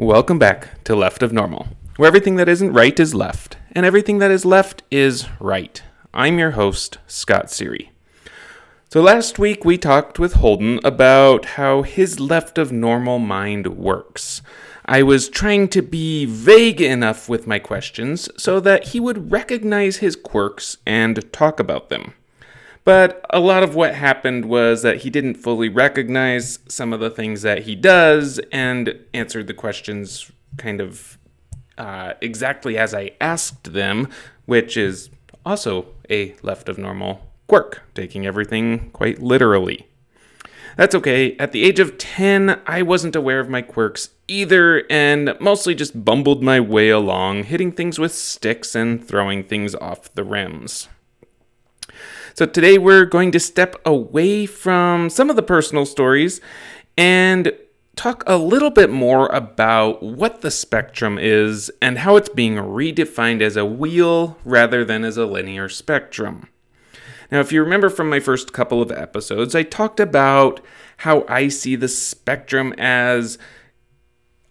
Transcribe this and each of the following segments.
Welcome back to Left of Normal, where everything that isn't right is left, and everything that is left is right. I'm your host, Scott Siri. So last week we talked with Holden about how his left of normal mind works. I was trying to be vague enough with my questions so that he would recognize his quirks and talk about them. But a lot of what happened was that he didn't fully recognize some of the things that he does and answered the questions kind of uh, exactly as I asked them, which is also a left of normal quirk, taking everything quite literally. That's okay. At the age of 10, I wasn't aware of my quirks either and mostly just bumbled my way along, hitting things with sticks and throwing things off the rims. So today we're going to step away from some of the personal stories and talk a little bit more about what the spectrum is and how it's being redefined as a wheel rather than as a linear spectrum. Now, if you remember from my first couple of episodes, I talked about how I see the spectrum as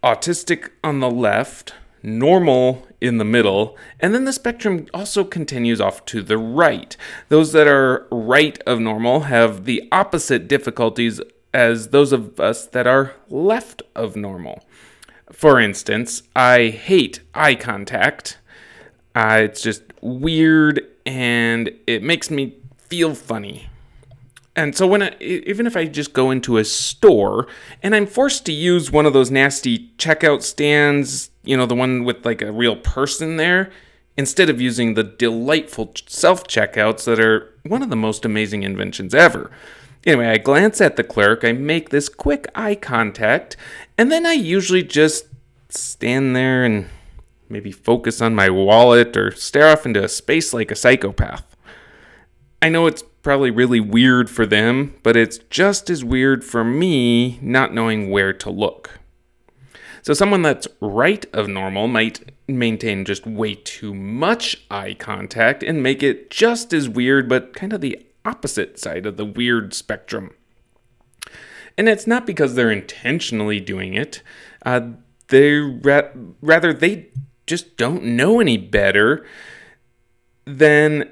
autistic on the left, normal in the middle, and then the spectrum also continues off to the right. Those that are right of normal have the opposite difficulties as those of us that are left of normal. For instance, I hate eye contact. Uh, it's just weird and it makes me feel funny. And so when I, even if I just go into a store and I'm forced to use one of those nasty checkout stands, you know, the one with like a real person there, instead of using the delightful self checkouts that are one of the most amazing inventions ever. Anyway, I glance at the clerk, I make this quick eye contact, and then I usually just stand there and maybe focus on my wallet or stare off into a space like a psychopath. I know it's probably really weird for them, but it's just as weird for me not knowing where to look. So, someone that's right of normal might maintain just way too much eye contact and make it just as weird, but kind of the opposite side of the weird spectrum. And it's not because they're intentionally doing it, uh, they ra- rather, they just don't know any better than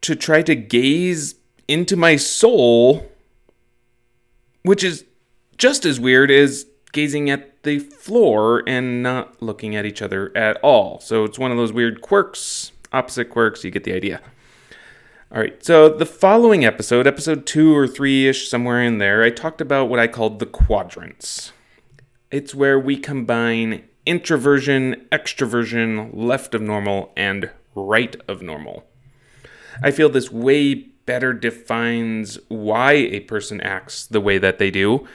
to try to gaze into my soul, which is just as weird as gazing at the floor and not looking at each other at all. So it's one of those weird quirks, opposite quirks, you get the idea. All right, so the following episode, episode two or three ish, somewhere in there, I talked about what I called the quadrants. It's where we combine introversion, extroversion, left of normal, and right of normal. I feel this way better defines why a person acts the way that they do.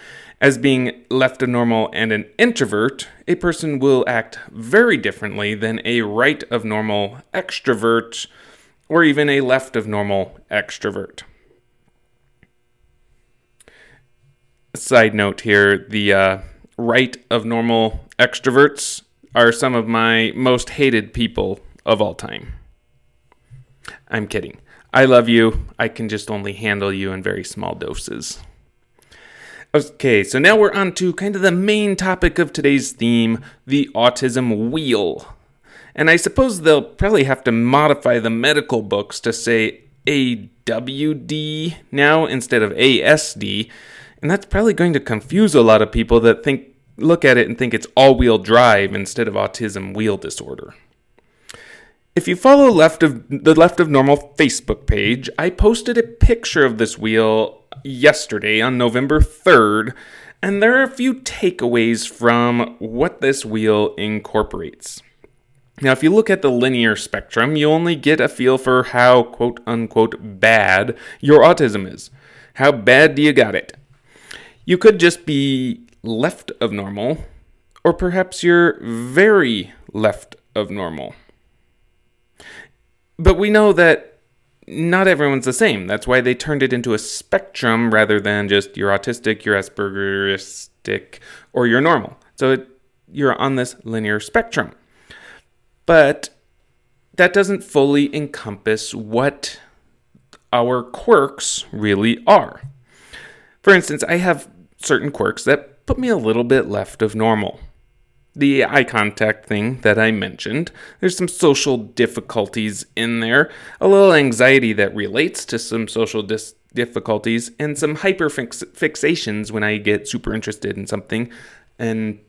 As being left of normal and an introvert, a person will act very differently than a right of normal extrovert or even a left of normal extrovert. Side note here the uh, right of normal extroverts are some of my most hated people of all time. I'm kidding. I love you. I can just only handle you in very small doses. Okay, so now we're on to kind of the main topic of today's theme the autism wheel. And I suppose they'll probably have to modify the medical books to say AWD now instead of ASD. And that's probably going to confuse a lot of people that think look at it and think it's all wheel drive instead of autism wheel disorder. If you follow left of the left of normal Facebook page, I posted a picture of this wheel yesterday on November 3rd, and there are a few takeaways from what this wheel incorporates. Now, if you look at the linear spectrum, you only get a feel for how quote unquote bad your autism is. How bad do you got it? You could just be left of normal, or perhaps you're very left of normal. But we know that not everyone's the same. That's why they turned it into a spectrum rather than just you're autistic, you're Aspergeristic, or you're normal. So it, you're on this linear spectrum. But that doesn't fully encompass what our quirks really are. For instance, I have certain quirks that put me a little bit left of normal. The eye contact thing that I mentioned. There's some social difficulties in there, a little anxiety that relates to some social dis- difficulties, and some hyperfixations when I get super interested in something. And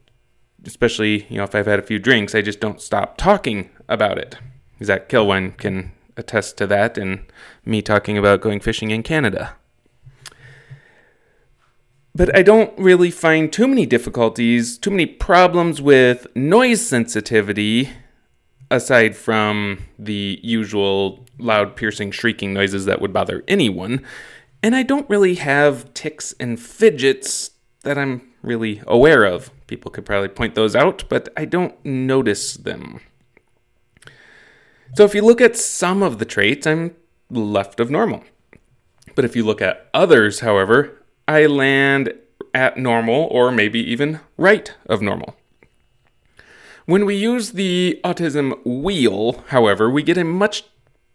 especially, you know, if I've had a few drinks, I just don't stop talking about it. Zach Kilwin can attest to that, and me talking about going fishing in Canada. But I don't really find too many difficulties, too many problems with noise sensitivity, aside from the usual loud, piercing, shrieking noises that would bother anyone. And I don't really have tics and fidgets that I'm really aware of. People could probably point those out, but I don't notice them. So if you look at some of the traits, I'm left of normal. But if you look at others, however, I land at normal or maybe even right of normal. When we use the autism wheel, however, we get a much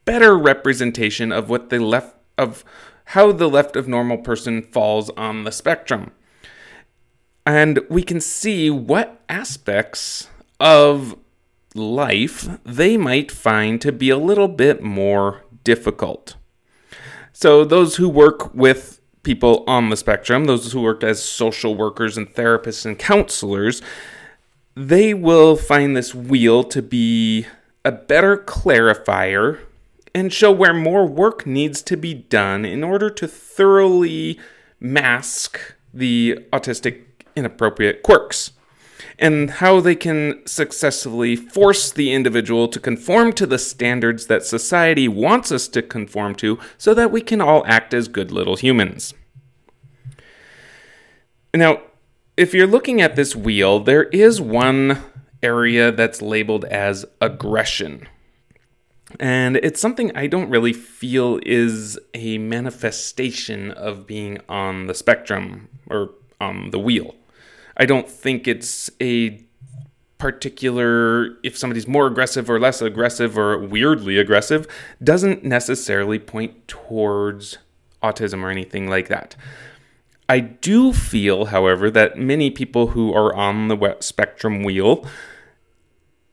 better representation of what the left of how the left of normal person falls on the spectrum. And we can see what aspects of life they might find to be a little bit more difficult. So, those who work with people on the spectrum, those who work as social workers and therapists and counselors, they will find this wheel to be a better clarifier and show where more work needs to be done in order to thoroughly mask the autistic inappropriate quirks and how they can successfully force the individual to conform to the standards that society wants us to conform to so that we can all act as good little humans. Now, if you're looking at this wheel, there is one area that's labeled as aggression. And it's something I don't really feel is a manifestation of being on the spectrum or on the wheel. I don't think it's a particular, if somebody's more aggressive or less aggressive or weirdly aggressive, doesn't necessarily point towards autism or anything like that. I do feel, however, that many people who are on the spectrum wheel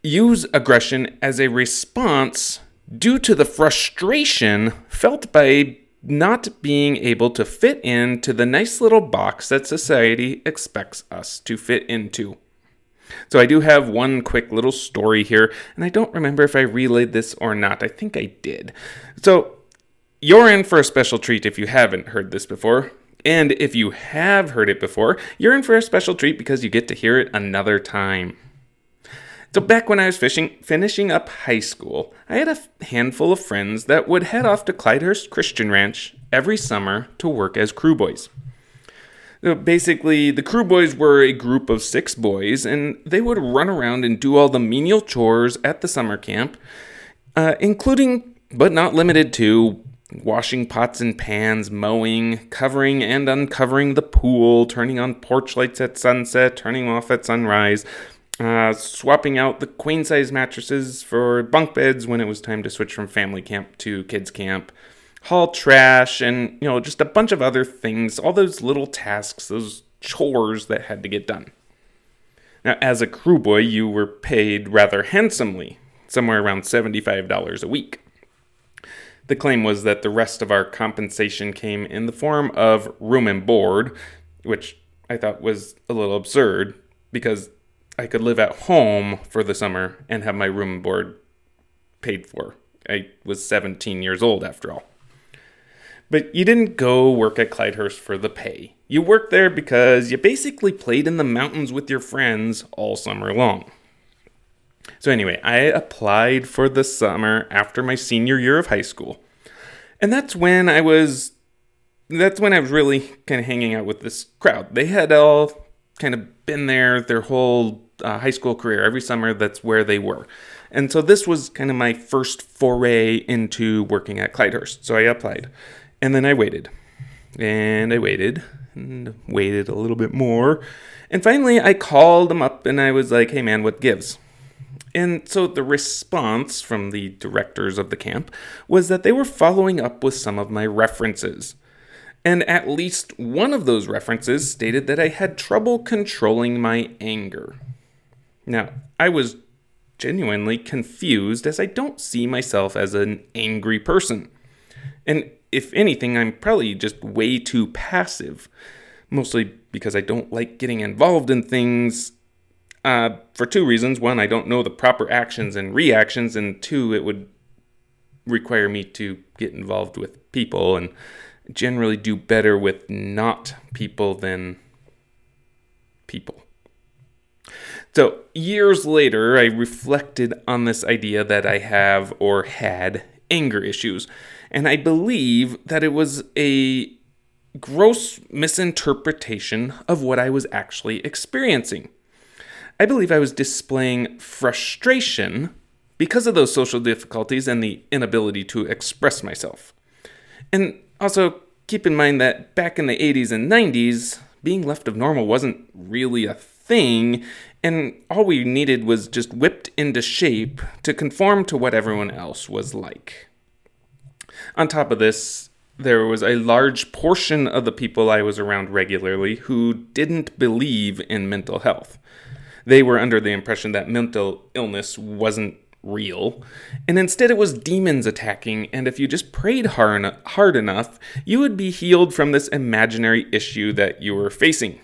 use aggression as a response due to the frustration felt by not being able to fit into the nice little box that society expects us to fit into. So, I do have one quick little story here, and I don't remember if I relayed this or not. I think I did. So, you're in for a special treat if you haven't heard this before. And if you have heard it before, you're in for a special treat because you get to hear it another time. So, back when I was fishing, finishing up high school, I had a handful of friends that would head off to Clydehurst Christian Ranch every summer to work as crew boys. So basically, the crew boys were a group of six boys, and they would run around and do all the menial chores at the summer camp, uh, including but not limited to washing pots and pans, mowing, covering and uncovering the pool, turning on porch lights at sunset, turning off at sunrise, uh, swapping out the queen size mattresses for bunk beds when it was time to switch from family camp to kids camp, haul trash, and you know just a bunch of other things. All those little tasks, those chores that had to get done. Now, as a crew boy, you were paid rather handsomely, somewhere around $75 a week. The claim was that the rest of our compensation came in the form of room and board, which I thought was a little absurd because I could live at home for the summer and have my room and board paid for. I was 17 years old after all. But you didn't go work at Clydehurst for the pay. You worked there because you basically played in the mountains with your friends all summer long. So, anyway, I applied for the summer after my senior year of high school. And that's when I was that's when I was really kind of hanging out with this crowd. They had all kind of been there their whole uh, high school career. Every summer, that's where they were. And so this was kind of my first foray into working at Clydehurst. So I applied. And then I waited. And I waited and waited a little bit more. And finally, I called them up and I was like, hey man, what gives? And so the response from the directors of the camp was that they were following up with some of my references and at least one of those references stated that I had trouble controlling my anger. Now, I was genuinely confused as I don't see myself as an angry person. And if anything, I'm probably just way too passive, mostly because I don't like getting involved in things uh, for two reasons. One, I don't know the proper actions and reactions, and two, it would require me to get involved with people and generally do better with not people than people. So, years later, I reflected on this idea that I have or had anger issues, and I believe that it was a gross misinterpretation of what I was actually experiencing. I believe I was displaying frustration because of those social difficulties and the inability to express myself. And also, keep in mind that back in the 80s and 90s, being left of normal wasn't really a thing, and all we needed was just whipped into shape to conform to what everyone else was like. On top of this, there was a large portion of the people I was around regularly who didn't believe in mental health. They were under the impression that mental illness wasn't real, and instead it was demons attacking, and if you just prayed hard, hard enough, you would be healed from this imaginary issue that you were facing.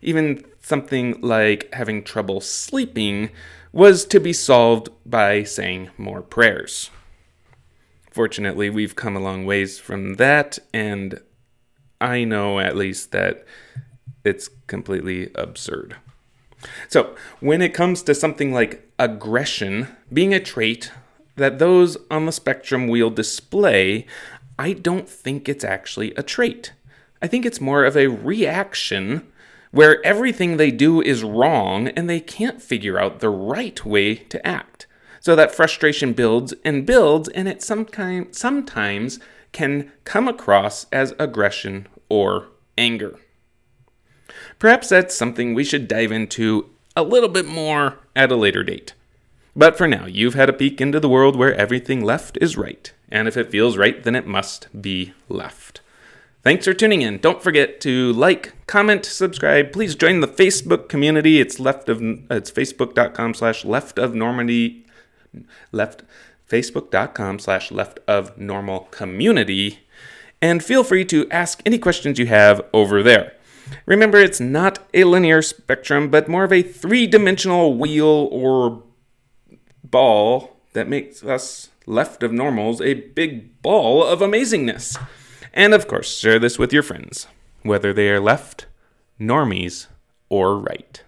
Even something like having trouble sleeping was to be solved by saying more prayers. Fortunately, we've come a long ways from that, and I know at least that it's completely absurd. So, when it comes to something like aggression being a trait that those on the spectrum will display, I don't think it's actually a trait. I think it's more of a reaction where everything they do is wrong and they can't figure out the right way to act. So that frustration builds and builds, and it sometimes sometimes can come across as aggression or anger. Perhaps that's something we should dive into a little bit more at a later date. But for now, you've had a peek into the world where everything left is right, and if it feels right, then it must be left. Thanks for tuning in. Don't forget to like, comment, subscribe. Please join the Facebook community. It's left of it's facebook.com slash left of Normandy left facebook.com slash left of normal community. And feel free to ask any questions you have over there. Remember, it's not a linear spectrum, but more of a three dimensional wheel or ball that makes us left of normals a big ball of amazingness. And of course, share this with your friends, whether they are left, normies, or right.